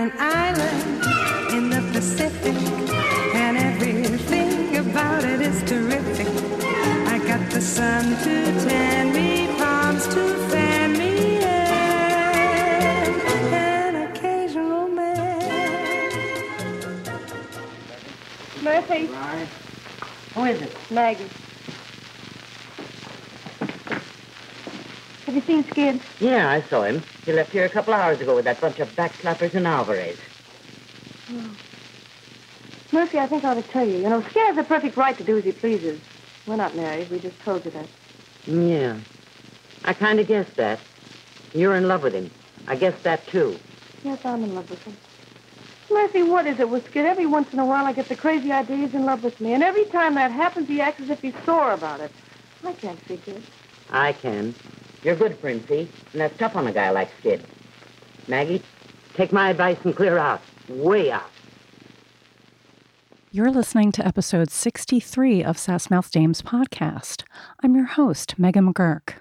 an island in the Pacific, and everything about it is terrific. I got the sun to tan me, palms to fan me, and an occasional man. Murphy, Who is it? Maggie. Have you seen Skid? Yeah, I saw him. He left here a couple hours ago with that bunch of backslappers and Alvarez. Hmm. Murphy, I think I ought to tell you. You know, Skid has a perfect right to do as he pleases. We're not married. We just told you that. Yeah. I kind of guessed that. You're in love with him. I guessed that, too. Yes, I'm in love with him. Murphy, what is it with Skid? Every once in a while I get the crazy idea he's in love with me. And every time that happens, he acts as if he's sore about it. I can't figure it. I can. You're good, Princey, and that's tough on a guy like Skid. Maggie, take my advice and clear out. Way out. You're listening to episode 63 of Sassmouth Dames podcast. I'm your host, Megan McGurk.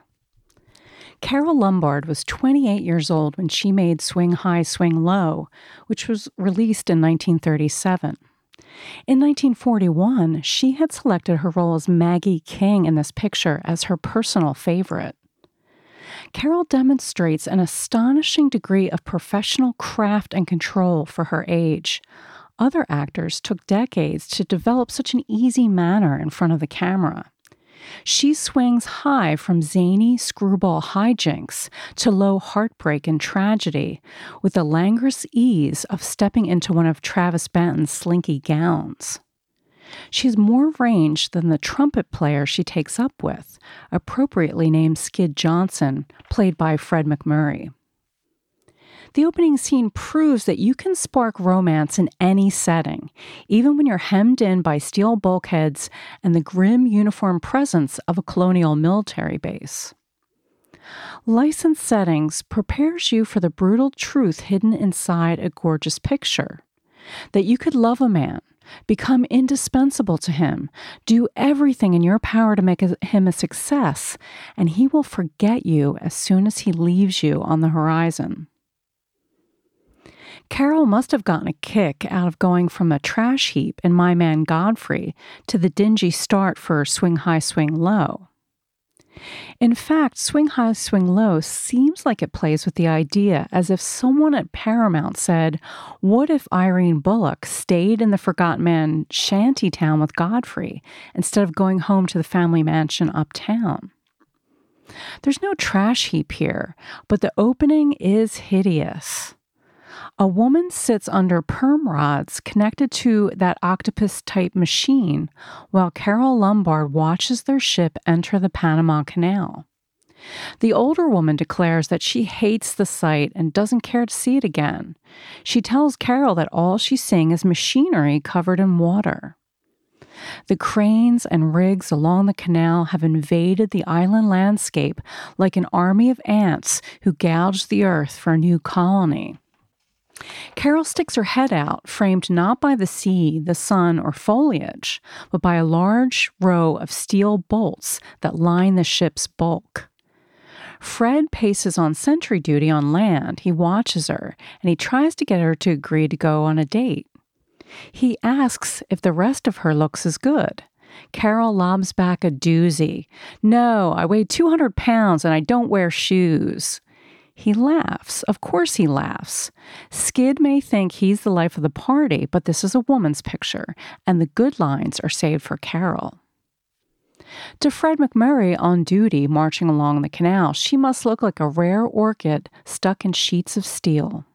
Carole Lombard was 28 years old when she made Swing High, Swing Low, which was released in 1937. In 1941, she had selected her role as Maggie King in this picture as her personal favorite. Carol demonstrates an astonishing degree of professional craft and control for her age. Other actors took decades to develop such an easy manner in front of the camera. She swings high from zany screwball hijinks to low heartbreak and tragedy with the languorous ease of stepping into one of Travis Banton's slinky gowns. She has more range than the trumpet player she takes up with, appropriately named Skid Johnson, played by Fred MacMurray. The opening scene proves that you can spark romance in any setting, even when you're hemmed in by steel bulkheads and the grim uniform presence of a colonial military base. Licensed Settings prepares you for the brutal truth hidden inside a gorgeous picture that you could love a man, become indispensable to him, do everything in your power to make him a success, and he will forget you as soon as he leaves you on the horizon. Carol must have gotten a kick out of going from a trash heap in My Man Godfrey to the dingy start for Swing High, Swing Low. In fact, Swing High, Swing Low seems like it plays with the idea as if someone at Paramount said, What if Irene Bullock stayed in the Forgotten Man shanty town with Godfrey instead of going home to the family mansion uptown? There's no trash heap here, but the opening is hideous. A woman sits under perm rods connected to that octopus type machine while Carole Lombard watches their ship enter the Panama Canal. The older woman declares that she hates the sight and doesn't care to see it again. She tells Carol that all she's seeing is machinery covered in water. The cranes and rigs along the canal have invaded the island landscape like an army of ants who gouge the earth for a new colony. Carol sticks her head out, framed not by the sea, the sun, or foliage, but by a large row of steel bolts that line the ship's bulk. Fred paces on sentry duty on land. He watches her, and he tries to get her to agree to go on a date. He asks if the rest of her looks as good. Carol lobs back a doozy. No, I weigh 200 pounds and I don't wear shoes. He laughs. Of course, he laughs. Skid may think he's the life of the party, but this is a woman's picture, and the good lines are saved for Carol. To Fred MacMurray on duty marching along the canal, she must look like a rare orchid stuck in sheets of steel.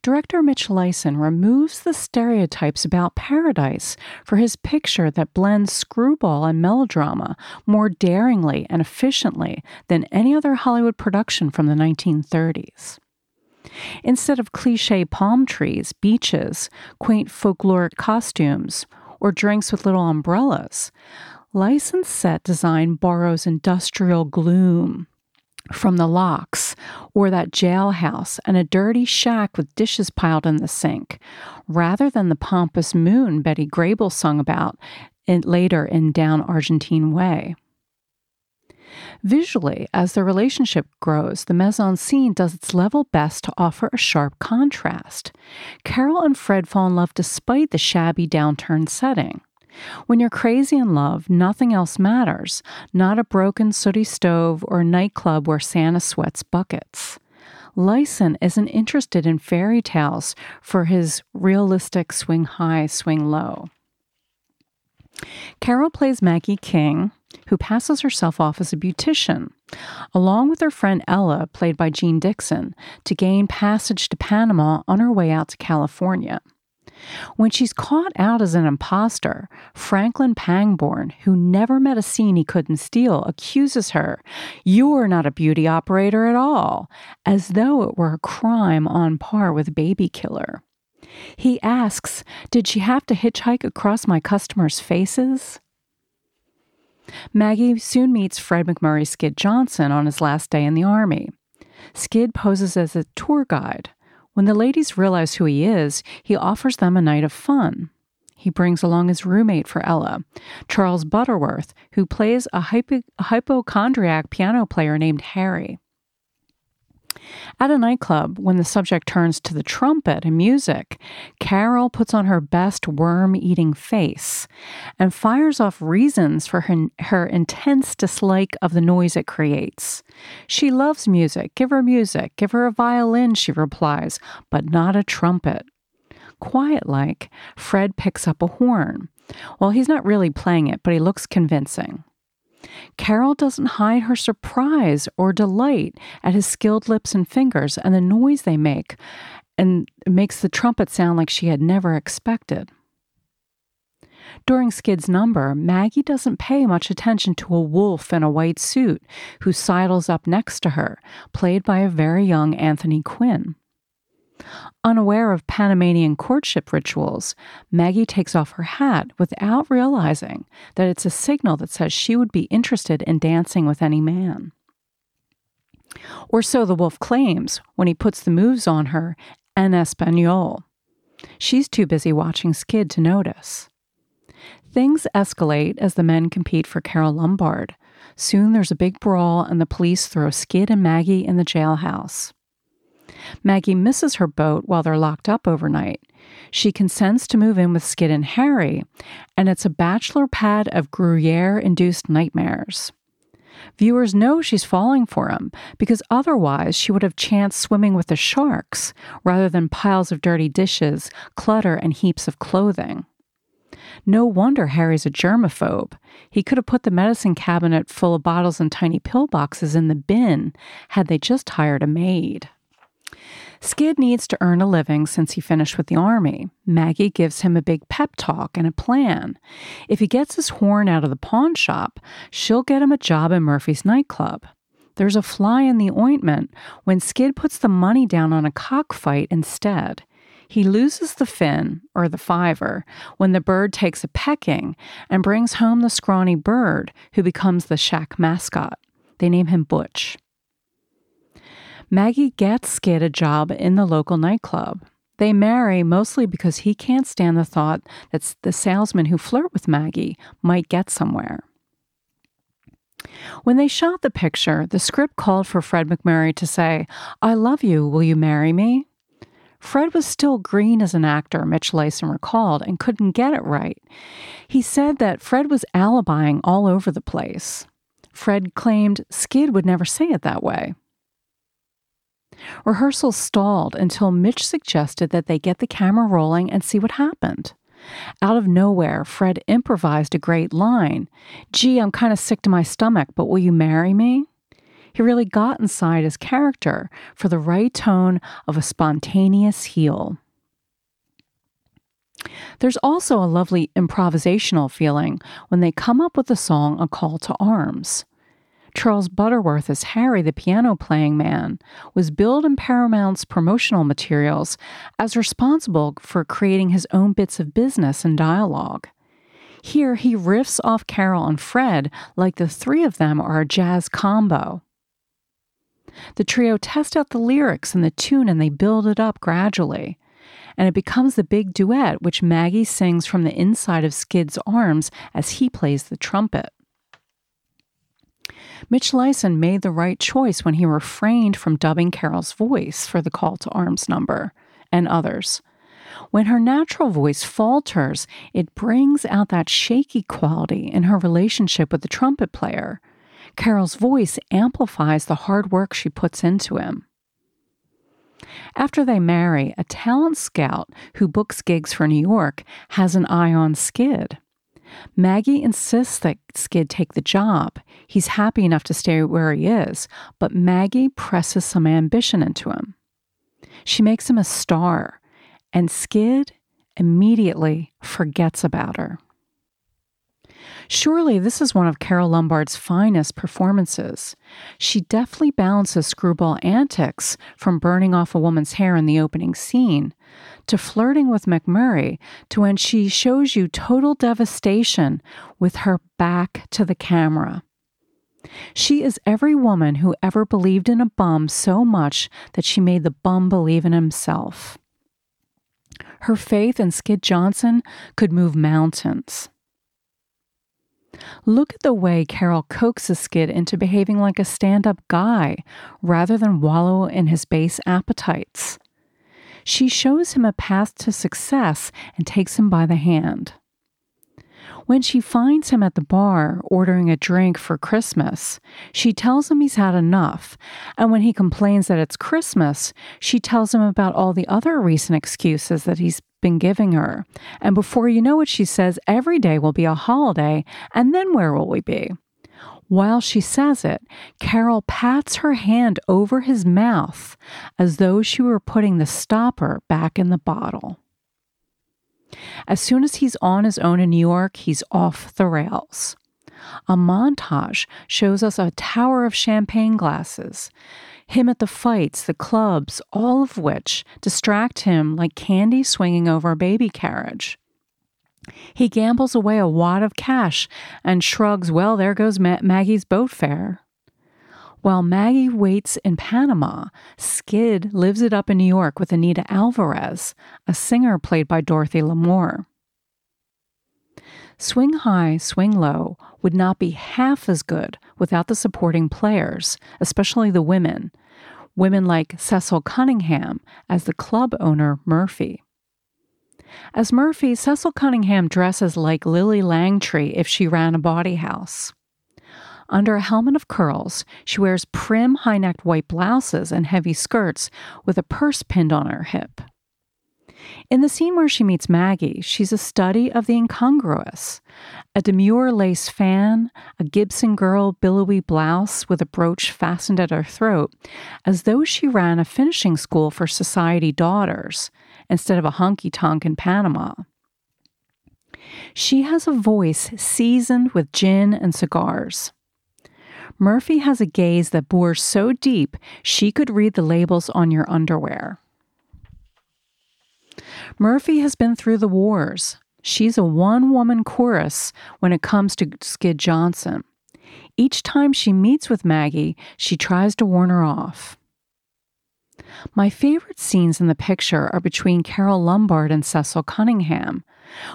Director Mitch Leisen removes the stereotypes about paradise for his picture that blends screwball and melodrama more daringly and efficiently than any other Hollywood production from the 1930s. Instead of cliche palm trees, beaches, quaint folkloric costumes, or drinks with little umbrellas, Leisen's set design borrows industrial gloom, from the locks or that jailhouse and a dirty shack with dishes piled in the sink, rather than the pompous moon Betty Grable sung about in, later in Down Argentine Way. Visually, as the relationship grows, the mise en scene does its level best to offer a sharp contrast. Carol and Fred fall in love despite the shabby downturned setting. When you're crazy in love, nothing else matters, not a broken sooty stove or a nightclub where Santa sweats buckets. Leisen isn't interested in fairy tales for his realistic swing high, swing low. Carol plays Maggie King, who passes herself off as a beautician, along with her friend Ella, played by Jean Dixon, to gain passage to Panama on her way out to California. When she's caught out as an impostor, Franklin Pangborn, who never met a scene he couldn't steal, accuses her, You're not a beauty operator at all, as though it were a crime on par with baby killer. He asks, Did she have to hitchhike across my customers' faces? Maggie soon meets Fred MacMurray Skid Johnson on his last day in the Army. Skid poses as a tour guide. When the ladies realize who he is, he offers them a night of fun. He brings along his roommate for Ella, Charles Butterworth, who plays a hypo- hypochondriac piano player named Harry. At a nightclub, when the subject turns to the trumpet and music, Carol puts on her best worm eating face and fires off reasons for her, her intense dislike of the noise it creates. She loves music. Give her music. Give her a violin, she replies, but not a trumpet. Quiet like, Fred picks up a horn. Well, he's not really playing it, but he looks convincing. Carol doesn't hide her surprise or delight at his skilled lips and fingers and the noise they make, and makes the trumpet sound like she had never expected. During Skid's number, Maggie doesn't pay much attention to a wolf in a white suit who sidles up next to her, played by a very young Anthony Quinn. Unaware of Panamanian courtship rituals, Maggie takes off her hat without realizing that it's a signal that says she would be interested in dancing with any man. Or so the wolf claims when he puts the moves on her en Espanol. She's too busy watching Skid to notice. Things escalate as the men compete for Carole Lombard. Soon there's a big brawl, and the police throw Skid and Maggie in the jailhouse. Maggie misses her boat while they're locked up overnight. She consents to move in with Skid and Harry, and it's a bachelor pad of Gruyere induced nightmares. Viewers know she's falling for him because otherwise she would have chanced swimming with the sharks rather than piles of dirty dishes, clutter, and heaps of clothing. No wonder Harry's a germaphobe. He could have put the medicine cabinet full of bottles and tiny pill boxes in the bin had they just hired a maid. Skid needs to earn a living since he finished with the army. Maggie gives him a big pep talk and a plan. If he gets his horn out of the pawn shop, she'll get him a job in Murphy's nightclub. There's a fly in the ointment when Skid puts the money down on a cockfight instead. He loses the fin, or the fiver, when the bird takes a pecking and brings home the scrawny bird, who becomes the shack mascot. They name him Butch. Maggie gets Skid a job in the local nightclub. They marry mostly because he can't stand the thought that the salesmen who flirt with Maggie might get somewhere. When they shot the picture, the script called for Fred MacMurray to say, I love you, will you marry me? Fred was still green as an actor, Mitch Leisen recalled, and couldn't get it right. He said that Fred was alibying all over the place. Fred claimed Skid would never say it that way. Rehearsals stalled until Mitch suggested that they get the camera rolling and see what happened. Out of nowhere, Fred improvised a great line Gee, I'm kind of sick to my stomach, but will you marry me? He really got inside his character for the right tone of a spontaneous heel. There's also a lovely improvisational feeling when they come up with the song A Call to Arms. Charles Butterworth as Harry, the piano playing man, was billed in Paramount's promotional materials as responsible for creating his own bits of business and dialogue. Here, he riffs off Carol and Fred like the three of them are a jazz combo. The trio test out the lyrics and the tune and they build it up gradually. And it becomes the big duet, which Maggie sings from the inside of Skid's arms as he plays the trumpet. Mitch Leisen made the right choice when he refrained from dubbing Carol's voice for the call to arms number and others. When her natural voice falters, it brings out that shaky quality in her relationship with the trumpet player. Carol's voice amplifies the hard work she puts into him. After they marry, a talent scout who books gigs for New York has an eye on Skid. Maggie insists that Skid take the job. He's happy enough to stay where he is, but Maggie presses some ambition into him. She makes him a star, and Skid immediately forgets about her. Surely this is one of Carole Lombard's finest performances. She deftly balances screwball antics from burning off a woman's hair in the opening scene to flirting with MacMurray to when she shows you total devastation with her back to the camera. She is every woman who ever believed in a bum so much that she made the bum believe in himself. Her faith in Skid Johnson could move mountains. Look at the way Carol coaxes Skid into behaving like a stand up guy rather than wallow in his base appetites. She shows him a path to success and takes him by the hand. When she finds him at the bar ordering a drink for Christmas, she tells him he's had enough. And when he complains that it's Christmas, she tells him about all the other recent excuses that he's been giving her. And before you know it, she says, every day will be a holiday, and then where will we be? While she says it, Carol pats her hand over his mouth as though she were putting the stopper back in the bottle. As soon as he's on his own in New York, he's off the rails. A montage shows us a tower of champagne glasses, him at the fights, the clubs, all of which distract him like candy swinging over a baby carriage. He gambles away a wad of cash and shrugs, Well, there goes Ma- Maggie's boat fare. While Maggie waits in Panama, Skid lives it up in New York with Anita Alvarez, a singer played by Dorothy Lamour. Swing High, Swing Low would not be half as good without the supporting players, especially the women, women like Cecil Cunningham as the club owner Murphy. As Murphy, Cecil Cunningham dresses like Lillie Langtry if she ran a bawdy house. Under a helmet of curls, she wears prim high necked white blouses and heavy skirts with a purse pinned on her hip. In the scene where she meets Maggie, she's a study of the incongruous. A demure lace fan, a Gibson girl billowy blouse with a brooch fastened at her throat, as though she ran a finishing school for society daughters instead of a honky tonk in Panama. She has a voice seasoned with gin and cigars. Murphy has a gaze that bores so deep she could read the labels on your underwear. Murphy has been through the wars. She's a one woman chorus when it comes to Skid Johnson. Each time she meets with Maggie, she tries to warn her off. My favorite scenes in the picture are between Carole Lombard and Cecil Cunningham.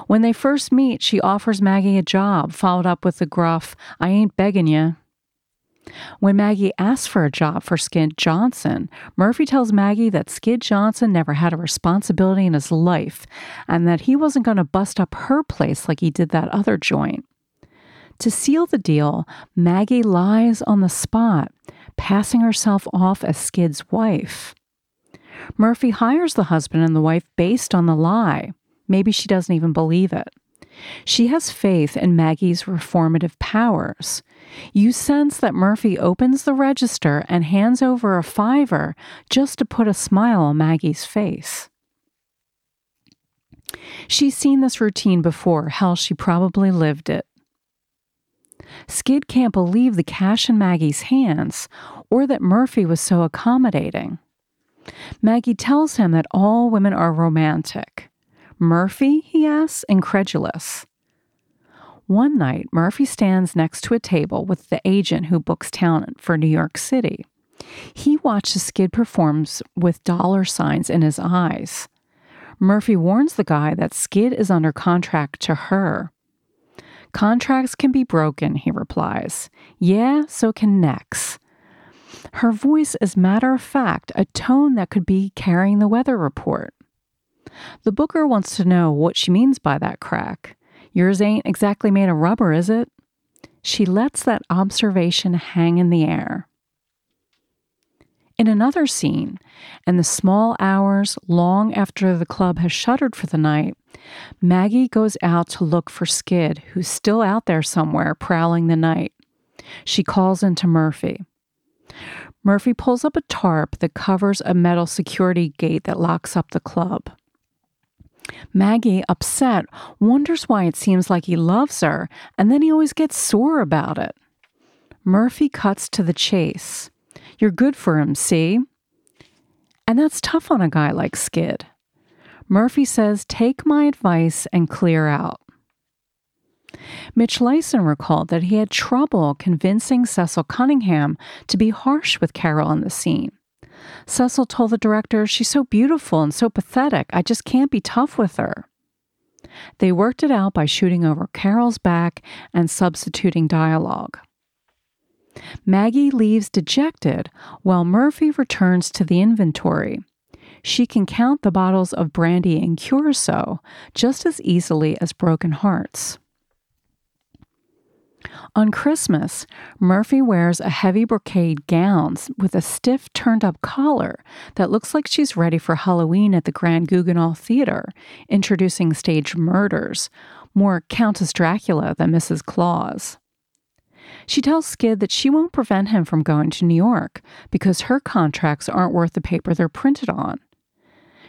When they first meet, she offers Maggie a job, followed up with the gruff, I ain't begging you. When Maggie asks for a job for Skid Johnson, Murphy tells Maggie that Skid Johnson never had a responsibility in his life and that he wasn't going to bust up her place like he did that other joint. To seal the deal, Maggie lies on the spot, passing herself off as Skid's wife. Murphy hires the husband and the wife based on the lie. Maybe she doesn't even believe it. She has faith in Maggie's reformative powers. You sense that Murphy opens the register and hands over a fiver just to put a smile on Maggie's face. She's seen this routine before. Hell, she probably lived it. Skid can't believe the cash in Maggie's hands or that Murphy was so accommodating. Maggie tells him that all women are romantic. Murphy, he asks, incredulous. One night, Murphy stands next to a table with the agent who books talent for New York City. He watches Skid performs with dollar signs in his eyes. Murphy warns the guy that Skid is under contract to her. Contracts can be broken, he replies. Yeah, so can necks. Her voice is matter of fact, a tone that could be carrying the weather report. The booker wants to know what she means by that crack. Yours ain't exactly made of rubber, is it? She lets that observation hang in the air. In another scene, in the small hours long after the club has shuttered for the night, Maggie goes out to look for Skid, who's still out there somewhere prowling the night. She calls into Murphy. Murphy pulls up a tarp that covers a metal security gate that locks up the club. Maggie, upset, wonders why it seems like he loves her, and then he always gets sore about it. Murphy cuts to the chase. You're good for him, see? And that's tough on a guy like Skid. Murphy says, Take my advice and clear out. Mitch Leisen recalled that he had trouble convincing Cecil Cunningham to be harsh with Carol in the scene. Cecil told the director, She's so beautiful and so pathetic, I just can't be tough with her. They worked it out by shooting over Carol's back and substituting dialogue. Maggie leaves dejected while Murphy returns to the inventory. She can count the bottles of brandy and curacao just as easily as broken hearts. On Christmas, Murphy wears a heavy brocade gown with a stiff turned up collar that looks like she's ready for Halloween at the Grand Guignol Theater, introducing stage murders, more Countess Dracula than Mrs. Claus. She tells Skid that she won't prevent him from going to New York because her contracts aren't worth the paper they're printed on.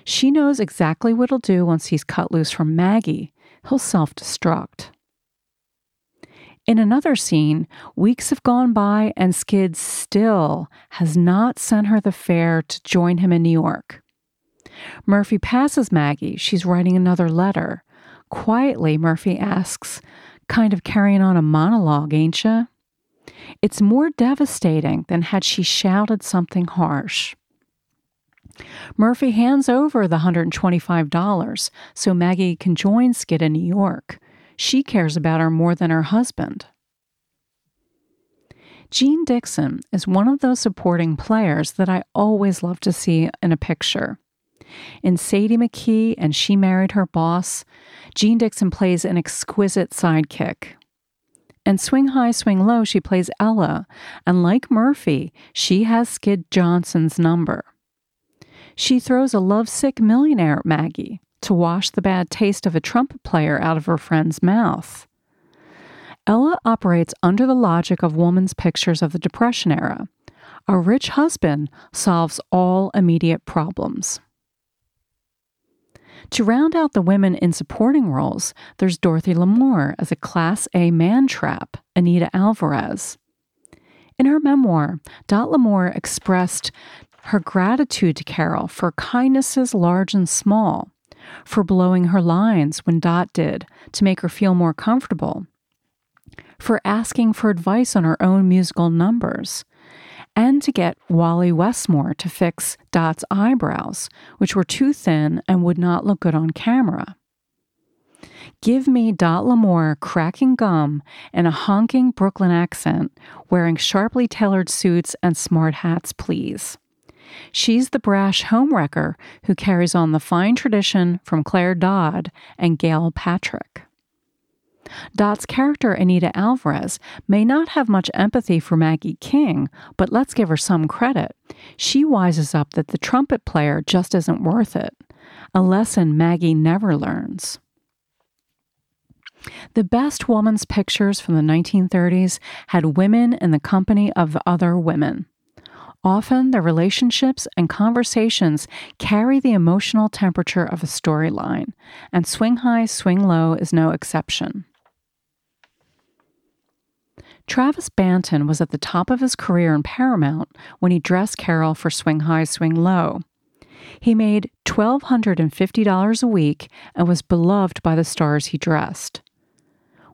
She knows exactly what he'll do once he's cut loose from Maggie. He'll self destruct. In another scene, weeks have gone by and Skid still has not sent her the fare to join him in New York. Murphy passes Maggie. She's writing another letter. Quietly, Murphy asks, Kind of carrying on a monologue, ain't you? It's more devastating than had she shouted something harsh. Murphy hands over the $125 so Maggie can join Skid in New York. She cares about her more than her husband. Jean Dixon is one of those supporting players that I always love to see in a picture. In Sadie McKee and She Married Her Boss, Jean Dixon plays an exquisite sidekick. And Swing High, Swing Low, she plays Ella, and like Murphy, she has Skid Johnson's number. She throws a lovesick millionaire at Maggie to wash the bad taste of a trumpet player out of her friend's mouth. Ella operates under the logic of woman's pictures of the Depression era. A rich husband solves all immediate problems. To round out the women in supporting roles, there's Dorothy Lamour as a Class A man trap, Anita Alvarez. In her memoir, Dot Lamour expressed her gratitude to Carol for kindnesses large and small, for blowing her lines when Dot did to make her feel more comfortable, for asking for advice on her own musical numbers, and to get Wally Westmore to fix Dot's eyebrows, which were too thin and would not look good on camera. Give me Dot Lamour cracking gum in a honking Brooklyn accent, wearing sharply tailored suits and smart hats, please. She's the brash homewrecker who carries on the fine tradition from Claire Dodd and Gail Patrick. Dot's character, Anita Alvarez, may not have much empathy for Maggie King, but let's give her some credit. She wises up that the trumpet player just isn't worth it, a lesson Maggie never learns. The best woman's pictures from the 1930s had women in the company of other women. Often, the relationships and conversations carry the emotional temperature of a storyline, and Swing High, Swing Low is no exception. Travis Banton was at the top of his career in Paramount when he dressed Carol for Swing High, Swing Low. He made $1,250 a week and was beloved by the stars he dressed.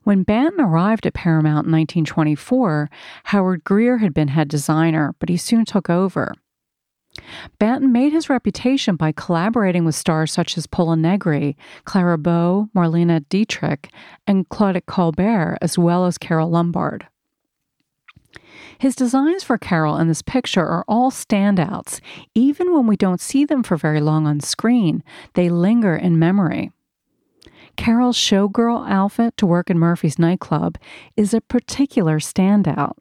When Banton arrived at Paramount in 1924, Howard Greer had been head designer, but he soon took over. Banton made his reputation by collaborating with stars such as Pola Negri, Clara Bow, Marlene Dietrich, and Claudette Colbert, as well as Carole Lombard. His designs for Carol in this picture are all standouts. Even when we don't see them for very long on screen, they linger in memory. Carole's showgirl outfit to work in Murphy's nightclub is a particular standout.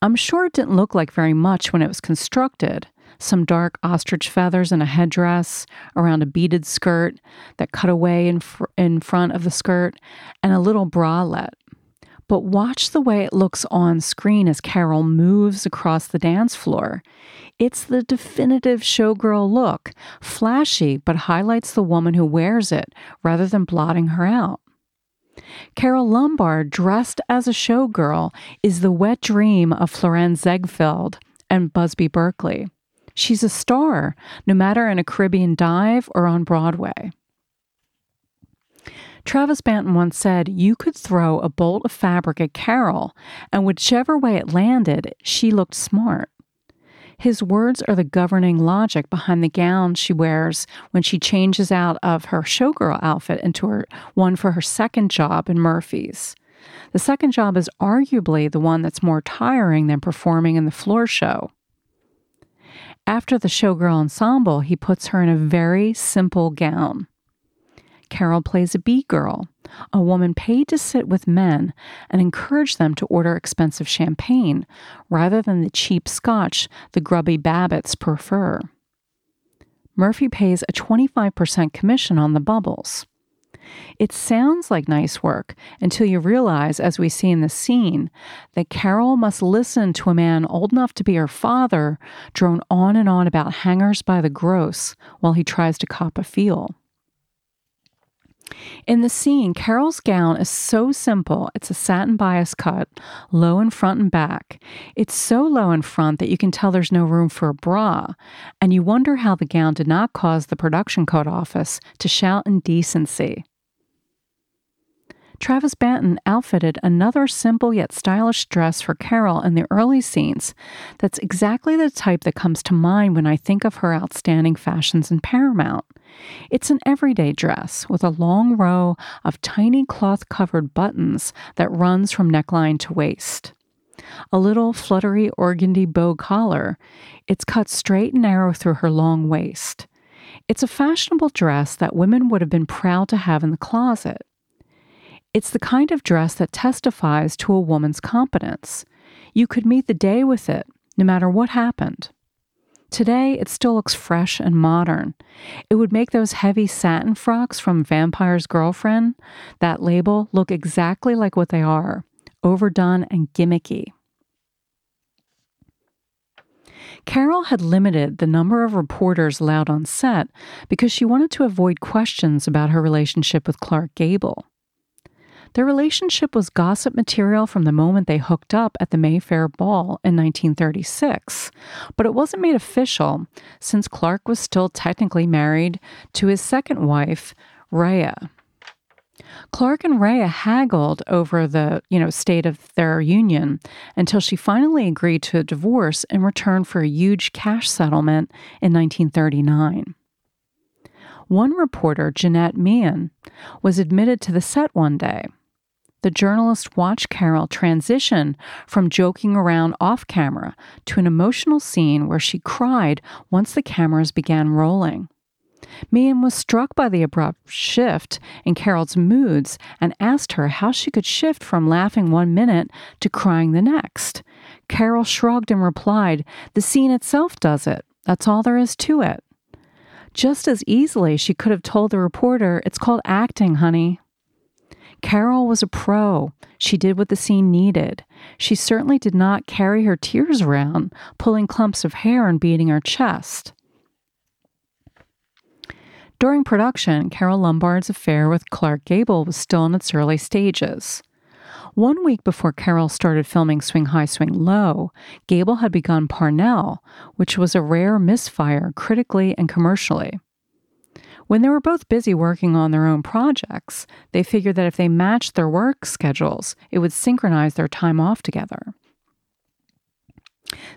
I'm sure it didn't look like very much when it was constructed. Some dark ostrich feathers and a headdress around a beaded skirt that cut away in, fr- in front of the skirt, and a little bralette but watch the way it looks on screen as Carol moves across the dance floor. It's the definitive showgirl look, flashy, but highlights the woman who wears it rather than blotting her out. Carole Lombard, dressed as a showgirl, is the wet dream of Florenz Ziegfeld and Busby Berkeley. She's a star, no matter in a Caribbean dive or on Broadway. Travis Banton once said, You could throw a bolt of fabric at Carol, and whichever way it landed, she looked smart. His words are the governing logic behind the gown she wears when she changes out of her showgirl outfit into her one for her second job in Murphy's. The second job is arguably the one that's more tiring than performing in the floor show. After the showgirl ensemble, he puts her in a very simple gown. Carole plays a B girl, a woman paid to sit with men and encourage them to order expensive champagne rather than the cheap scotch the grubby Babbitts prefer. Murphy pays a 25% commission on the bubbles. It sounds like nice work until you realize, as we see in the scene, that Carol must listen to a man old enough to be her father drone on and on about hangers by the gross while he tries to cop a feel. In the scene, Carol's gown is so simple. It's a satin bias cut, low in front and back. It's so low in front that you can tell there's no room for a bra, and you wonder how the gown did not cause the production code office to shout indecency. Travis Banton outfitted another simple yet stylish dress for Carol in the early scenes that's exactly the type that comes to mind when I think of her outstanding fashions in Paramount. It's an everyday dress with a long row of tiny cloth covered buttons that runs from neckline to waist. A little fluttery organdy bow collar. It's cut straight and narrow through her long waist. It's a fashionable dress that women would have been proud to have in the closet. It's the kind of dress that testifies to a woman's competence. You could meet the day with it, no matter what happened. Today, it still looks fresh and modern. It would make those heavy satin frocks from Vampire's Girlfriend, that label, look exactly like what they are overdone and gimmicky. Carol had limited the number of reporters allowed on set because she wanted to avoid questions about her relationship with Clark Gable. Their relationship was gossip material from the moment they hooked up at the Mayfair Ball in 1936, but it wasn't made official since Clark was still technically married to his second wife, Rhea. Clark and Rhea haggled over the, you know, state of their union until she finally agreed to a divorce in return for a huge cash settlement in 1939. One reporter, Jeanette Meehan, was admitted to the set one day the journalist watched Carol transition from joking around off camera to an emotional scene where she cried once the cameras began rolling. Meehan was struck by the abrupt shift in Carol's moods and asked her how she could shift from laughing one minute to crying the next. Carol shrugged and replied, The scene itself does it. That's all there is to it. Just as easily, she could have told the reporter, It's called acting, honey. Carole was a pro. She did what the scene needed. She certainly did not carry her tears around, pulling clumps of hair and beating her chest. During production, Carole Lombard's affair with Clark Gable was still in its early stages. One week before Carol started filming Swing High, Swing Low, Gable had begun Parnell, which was a rare misfire critically and commercially. When they were both busy working on their own projects, they figured that if they matched their work schedules, it would synchronize their time off together.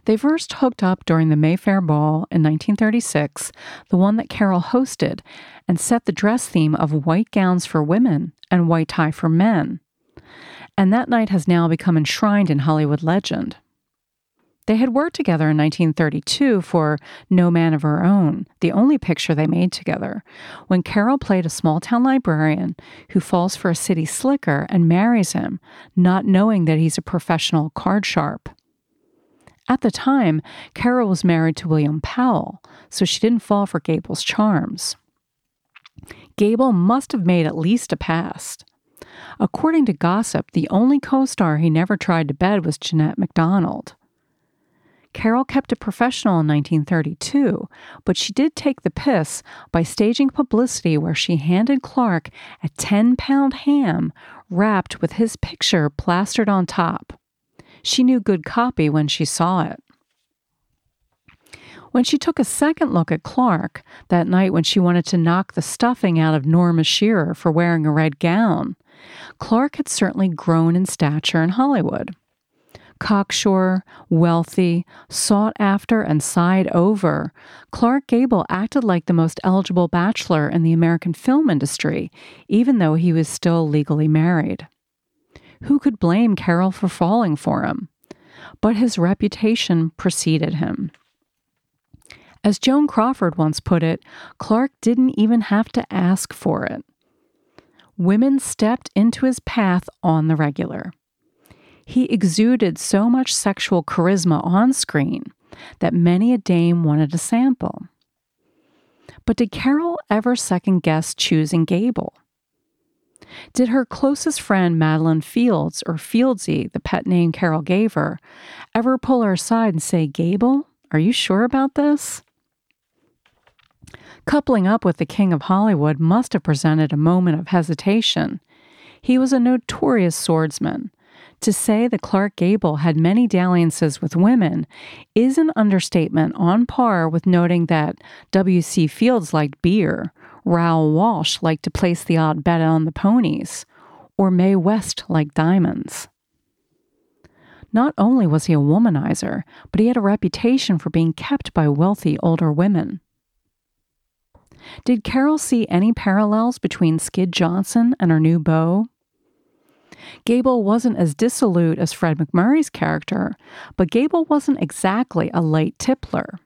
They first hooked up during the Mayfair Ball in 1936, the one that Carol hosted, and set the dress theme of white gowns for women and white tie for men. And that night has now become enshrined in Hollywood legend. They had worked together in 1932 for No Man of Her Own, the only picture they made together, when Carole played a small town librarian who falls for a city slicker and marries him, not knowing that he's a professional card sharp. At the time, Carole was married to William Powell, so she didn't fall for Gable's charms. Gable must have made at least a pass. According to gossip, the only co star he never tried to bed was Jeanette MacDonald. Carole kept it professional in 1932, but she did take the piss by staging publicity where she handed Clark a 10 pound ham wrapped with his picture plastered on top. She knew good copy when she saw it. When she took a second look at Clark that night when she wanted to knock the stuffing out of Norma Shearer for wearing a red gown, Clark had certainly grown in stature in Hollywood cocksure, wealthy, sought after, and sighed over, Clark Gable acted like the most eligible bachelor in the American film industry, even though he was still legally married. Who could blame Carol for falling for him? But his reputation preceded him. As Joan Crawford once put it, Clark didn't even have to ask for it. Women stepped into his path on the regular. He exuded so much sexual charisma on screen that many a dame wanted a sample. But did Carol ever second guess choosing Gable? Did her closest friend Madeline Fields, or Fieldsy, the pet name Carol gave her, ever pull her aside and say, Gable, are you sure about this? Coupling up with the King of Hollywood must have presented a moment of hesitation. He was a notorious swordsman, to say that Clark Gable had many dalliances with women is an understatement on par with noting that W.C. Fields liked beer, Raoul Walsh liked to place the odd bet on the ponies, or Mae West liked diamonds. Not only was he a womanizer, but he had a reputation for being kept by wealthy older women. Did Carol see any parallels between Skid Johnson and her new beau? Gable wasn't as dissolute as Fred MacMurray's character, but Gable wasn't exactly a light tippler.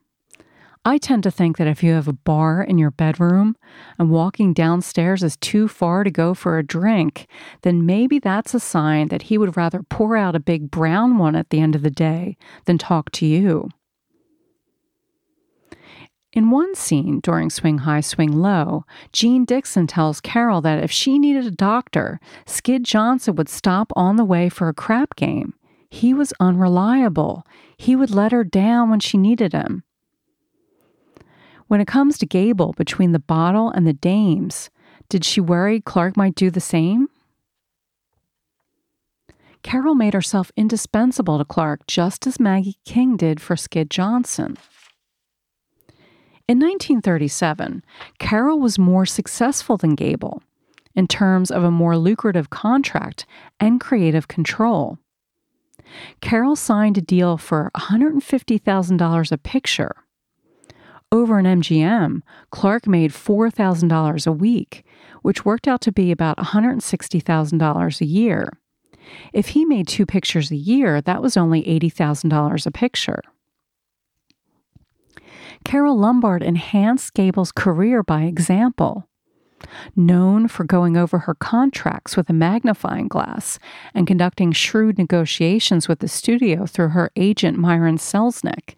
I tend to think that if you have a bar in your bedroom and walking downstairs is too far to go for a drink, then maybe that's a sign that he would rather pour out a big brown one at the end of the day than talk to you. In one scene during Swing High, Swing Low, Jean Dixon tells Carol that if she needed a doctor, Skid Johnson would stop on the way for a crap game. He was unreliable. He would let her down when she needed him. When it comes to Gable between the bottle and the dames, did she worry Clark might do the same? Carol made herself indispensable to Clark just as Maggie King did for Skid Johnson. In 1937, Carole was more successful than Gable in terms of a more lucrative contract and creative control. Carole signed a deal for $150,000 a picture. Over an MGM, Clark made $4,000 a week, which worked out to be about $160,000 a year. If he made two pictures a year, that was only $80,000 a picture. Carole Lombard enhanced Gable's career by example. Known for going over her contracts with a magnifying glass and conducting shrewd negotiations with the studio through her agent Myron Selznick,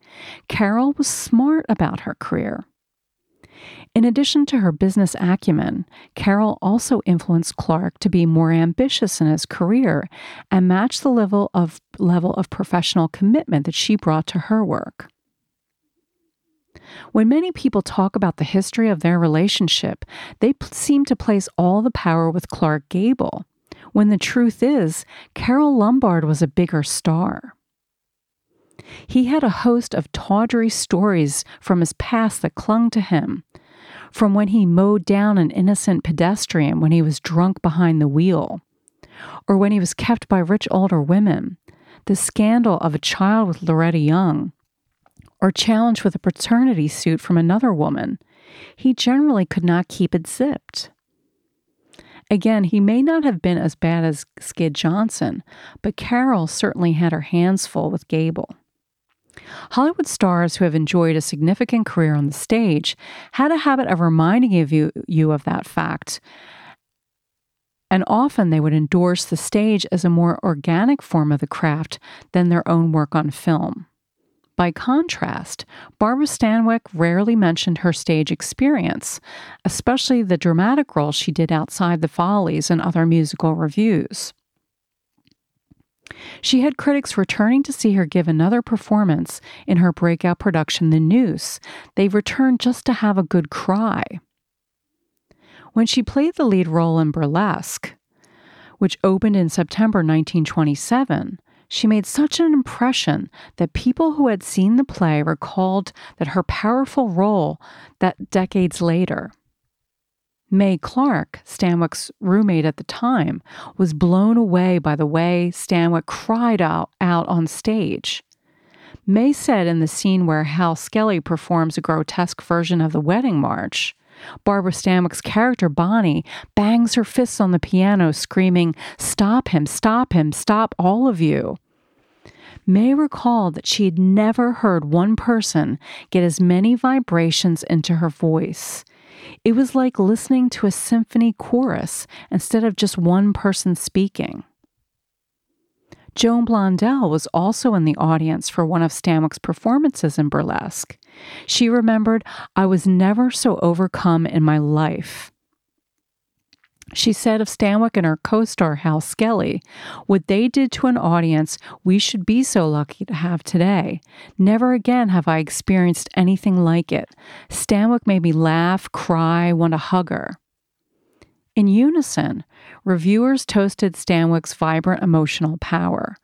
Carol was smart about her career. In addition to her business acumen, Carol also influenced Clark to be more ambitious in his career and match the level of level of professional commitment that she brought to her work. When many people talk about the history of their relationship, they p- seem to place all the power with Clark Gable, when the truth is, Carole Lombard was a bigger star. He had a host of tawdry stories from his past that clung to him, from when he mowed down an innocent pedestrian when he was drunk behind the wheel, or when he was kept by rich older women, the scandal of a child with Loretta Young, or challenged with a paternity suit from another woman, he generally could not keep it zipped. Again, he may not have been as bad as Skid Johnson, but Carol certainly had her hands full with Gable. Hollywood stars who have enjoyed a significant career on the stage had a habit of reminding you, you of that fact. And often they would endorse the stage as a more organic form of the craft than their own work on film. By contrast, Barbara Stanwyck rarely mentioned her stage experience, especially the dramatic roles she did outside the Follies and other musical revues. She had critics returning to see her give another performance in her breakout production, The Noose. They returned just to have a good cry. When she played the lead role in Burlesque, which opened in September 1927, she made such an impression that people who had seen the play recalled that her powerful role that decades later. Mae Clarke, Stanwyck's roommate at the time, was blown away by the way Stanwyck cried out, out on stage. Mae said in the scene where Hal Skelly performs a grotesque version of the wedding march, Barbara Stanwyck's character, Bonnie, bangs her fists on the piano, screaming, Stop him, stop him, stop all of you. Mae recalled that she had never heard one person get as many vibrations into her voice. It was like listening to a symphony chorus instead of just one person speaking. Joan Blondell was also in the audience for one of Stanwyck's performances in burlesque. She remembered, I was never so overcome in my life. She said of Stanwyck and her co star Hal Skelly, What they did to an audience we should be so lucky to have today. Never again have I experienced anything like it. Stanwyck made me laugh, cry, want to hug her. In unison, reviewers toasted Stanwyck's vibrant emotional power.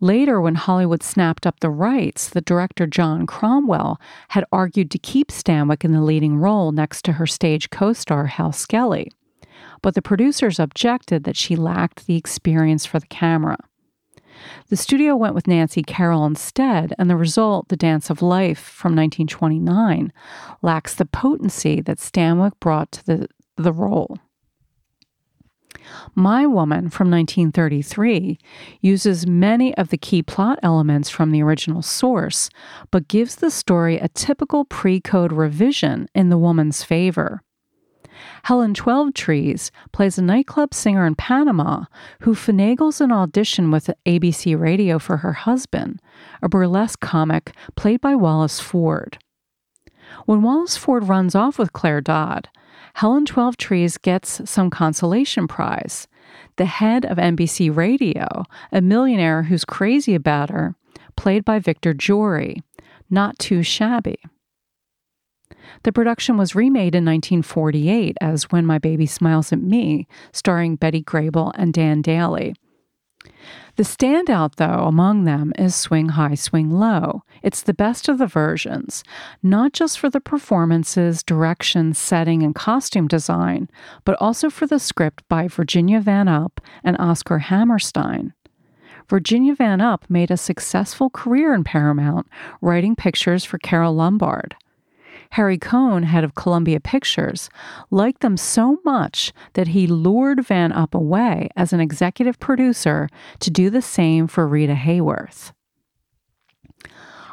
Later, when Hollywood snapped up the rights, the director John Cromwell had argued to keep Stanwyck in the leading role next to her stage co star Hal Skelly. But the producers objected that she lacked the experience for the camera. The studio went with Nancy Carroll instead, and the result, The Dance of Life from 1929, lacks the potency that Stanwyck brought to the, the role. My Woman from 1933 uses many of the key plot elements from the original source, but gives the story a typical pre code revision in the woman's favor. Helen Twelvetrees plays a nightclub singer in Panama who finagles an audition with ABC Radio for her husband, a burlesque comic played by Wallace Ford. When Wallace Ford runs off with Claire Dodd, Helen Twelvetrees gets some consolation prize. The head of NBC Radio, a millionaire who's crazy about her, played by Victor Jory, not too shabby. The production was remade in 1948 as When My Baby Smiles at Me, starring Betty Grable and Dan Dailey. The standout, though, among them is Swing High, Swing Low. It's the best of the versions, not just for the performances, direction, setting, and costume design, but also for the script by Virginia Van Upp and Oscar Hammerstein. Virginia Van Upp made a successful career in Paramount, writing pictures for Carole Lombard. Harry Cohn, head of Columbia Pictures, liked them so much that he lured Van Upp away as an executive producer to do the same for Rita Hayworth.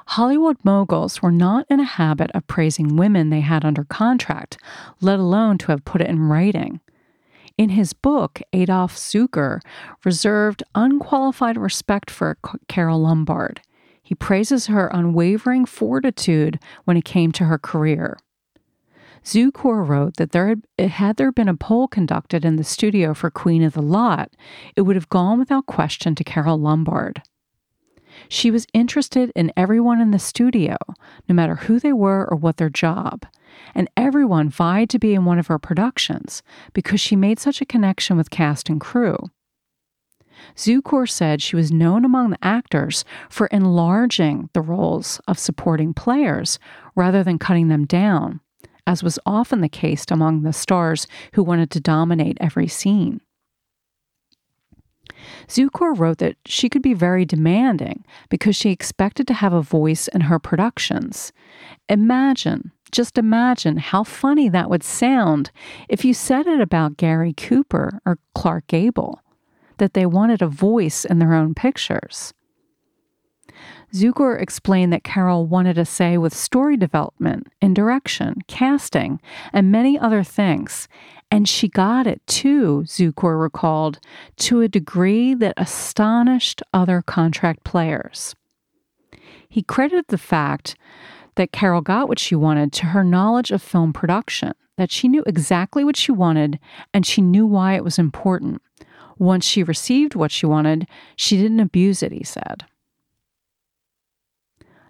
Hollywood moguls were not in a habit of praising women they had under contract, let alone to have put it in writing. In his book, Adolph Zukor reserved unqualified respect for Carole Lombard. He praises her unwavering fortitude when it came to her career. Zukor wrote that there had, had there been a poll conducted in the studio for Queen of the Lot, it would have gone without question to Carole Lombard. She was interested in everyone in the studio, no matter who they were or what their job, and everyone vied to be in one of her productions because she made such a connection with cast and crew. Zukor said she was known among the actors for enlarging the roles of supporting players rather than cutting them down, as was often the case among the stars who wanted to dominate every scene. Zukor wrote that she could be very demanding because she expected to have a voice in her productions. Imagine, just imagine how funny that would sound if you said it about Gary Cooper or Clark Gable, that they wanted a voice in their own pictures. Zukor explained that Carole wanted a say with story development and direction, casting, and many other things. And she got it too, Zukor recalled, to a degree that astonished other contract players. He credited the fact that Carole got what she wanted to her knowledge of film production, that she knew exactly what she wanted and she knew why it was important. Once she received what she wanted, she didn't abuse it, he said.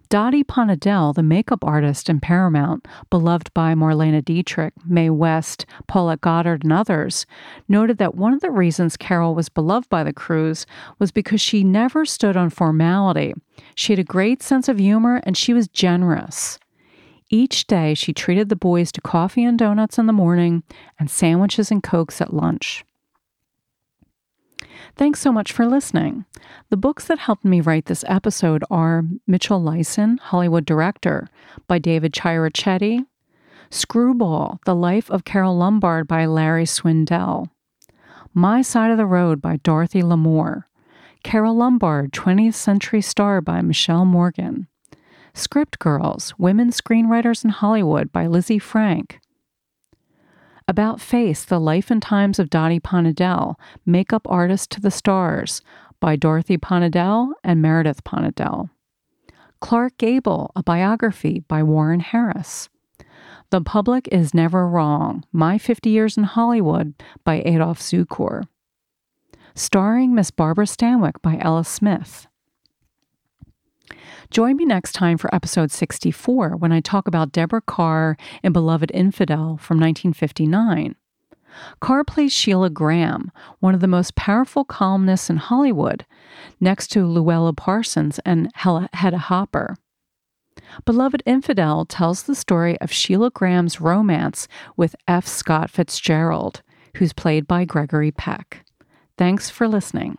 Dottie Ponedel, the makeup artist in Paramount, beloved by Marlene Dietrich, Mae West, Paulette Goddard, and others, noted that one of the reasons Carole was beloved by the crews was because she never stood on formality. She had a great sense of humor and she was generous. Each day, she treated the boys to coffee and donuts in the morning and sandwiches and cokes at lunch. Thanks so much for listening. The books that helped me write this episode are Mitchell Leisen, Hollywood Director, by David Chierichetti, Screwball, The Life of Carole Lombard by Larry Swindell, My Side of the Road by Dorothy Lamour, Carole Lombard, 20th Century Star by Michelle Morgan, Script Girls, Women Screenwriters in Hollywood by Lizzie Francke, about Face, The Life and Times of Dottie Ponedel, Makeup Artist to the Stars by Dorothy Ponedel and Meredith Ponedel. Clark Gable, a biography by Warren Harris. The Public is Never Wrong, My 50 Years in Hollywood by Adolph Zukor. Starring Miss Barbara Stanwyck by Ella Smith. Join me next time for episode 64 when I talk about Deborah Kerr in Beloved Infidel from 1959. Kerr plays Sheilah Graham, one of the most powerful columnists in Hollywood, next to Louella Parsons and Hedda Hopper. Beloved Infidel tells the story of Sheilah Graham's romance with F. Scott Fitzgerald, who's played by Gregory Peck. Thanks for listening.